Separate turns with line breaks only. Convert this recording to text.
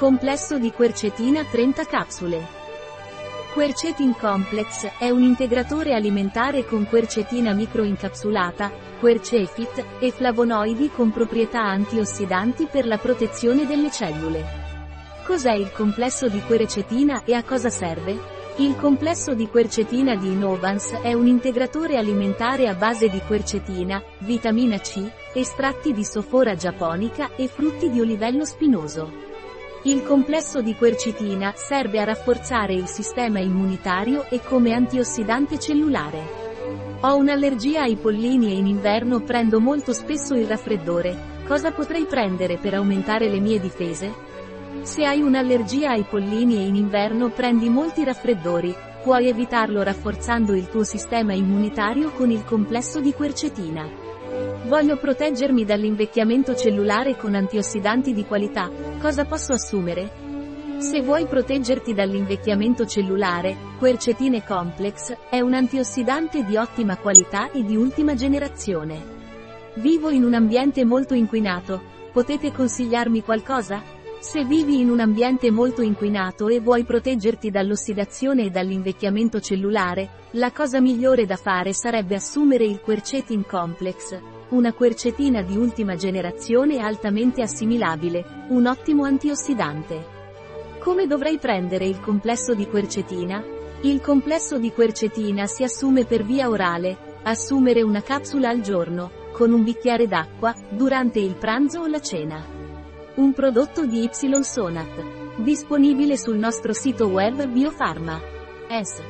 Complesso di quercetina 30 capsule. Quercetin Complex è un integratore alimentare con quercetina microincapsulata, quercefit, e flavonoidi con proprietà antiossidanti per la protezione delle cellule. Cos'è il complesso di quercetina e a cosa serve? Il complesso di quercetina di Innovans è un integratore alimentare a base di quercetina, vitamina C, estratti di sofora giapponica e frutti di olivello spinoso. Il complesso di quercetina serve a rafforzare il sistema immunitario e come antiossidante cellulare. Ho un'allergia ai pollini e in inverno prendo molto spesso il raffreddore. Cosa potrei prendere per aumentare le mie difese? Se hai un'allergia ai pollini e in inverno prendi molti raffreddori, puoi evitarlo rafforzando il tuo sistema immunitario con il complesso di quercetina. Voglio proteggermi dall'invecchiamento cellulare con antiossidanti di qualità. Cosa posso assumere? Se vuoi proteggerti dall'invecchiamento cellulare, Quercetine Complex è un antiossidante di ottima qualità e di ultima generazione. Vivo in un ambiente molto inquinato. Potete consigliarmi qualcosa? Se vivi in un ambiente molto inquinato e vuoi proteggerti dall'ossidazione e dall'invecchiamento cellulare, la cosa migliore da fare sarebbe assumere il Quercetin Complex, una quercetina di ultima generazione altamente assimilabile, un ottimo antiossidante. Come dovrei prendere il complesso di quercetina? Il complesso di quercetina si assume per via orale, assumere una capsula al giorno, con un bicchiere d'acqua, durante il pranzo o la cena. Un prodotto di Y Sonat. Disponibile sul nostro sito web Biofarma. S.